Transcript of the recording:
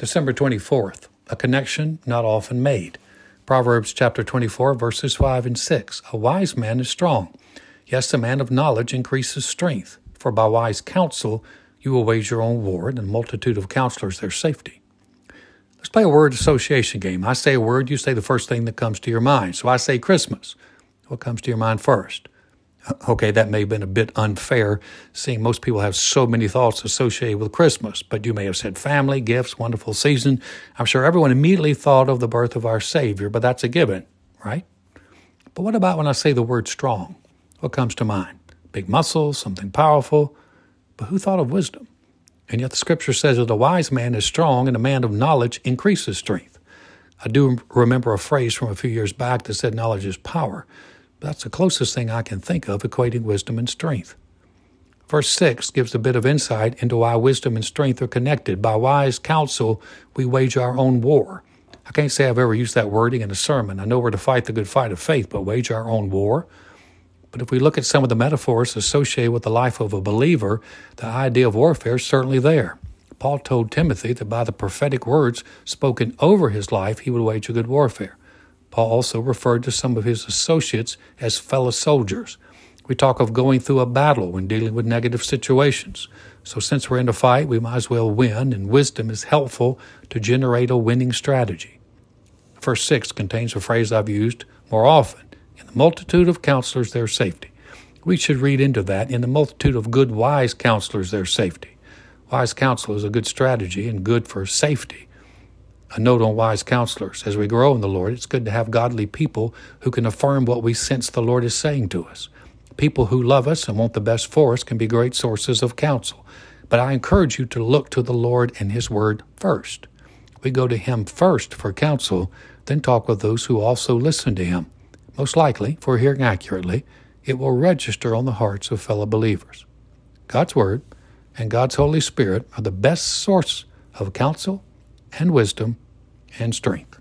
December 24th, a connection not often made. Proverbs chapter 24, verses 5 and 6. A wise man is strong. Yes, a man of knowledge increases strength. For by wise counsel you will wage your own war, and a multitude of counselors their safety. Let's play a word association game. I say a word, you say the first thing that comes to your mind. So I say Christmas. What comes to your mind first? Okay, that may have been a bit unfair, seeing most people have so many thoughts associated with Christmas, but you may have said family, gifts, wonderful season. I'm sure everyone immediately thought of the birth of our Savior, but that's a given, right? But what about when I say the word strong? What comes to mind? Big muscles, something powerful. But who thought of wisdom? And yet the scripture says that a wise man is strong and a man of knowledge increases strength. I do remember a phrase from a few years back that said knowledge is power. That's the closest thing I can think of equating wisdom and strength. Verse 6 gives a bit of insight into why wisdom and strength are connected. By wise counsel, we wage our own war. I can't say I've ever used that wording in a sermon. I know we're to fight the good fight of faith, but wage our own war? But if we look at some of the metaphors associated with the life of a believer, the idea of warfare is certainly there. Paul told Timothy that by the prophetic words spoken over his life, he would wage a good warfare. Paul also referred to some of his associates as fellow soldiers. We talk of going through a battle when dealing with negative situations. So, since we're in a fight, we might as well win, and wisdom is helpful to generate a winning strategy. Verse 6 contains a phrase I've used more often In the multitude of counselors, there's safety. We should read into that in the multitude of good, wise counselors, there's safety. Wise counsel is a good strategy and good for safety a note on wise counselors. As we grow in the Lord, it's good to have godly people who can affirm what we sense the Lord is saying to us. People who love us and want the best for us can be great sources of counsel. But I encourage you to look to the Lord and His Word first. We go to Him first for counsel, then talk with those who also listen to Him. Most likely, for hearing accurately, it will register on the hearts of fellow believers. God's Word and God's Holy Spirit are the best source of counsel and wisdom and strength.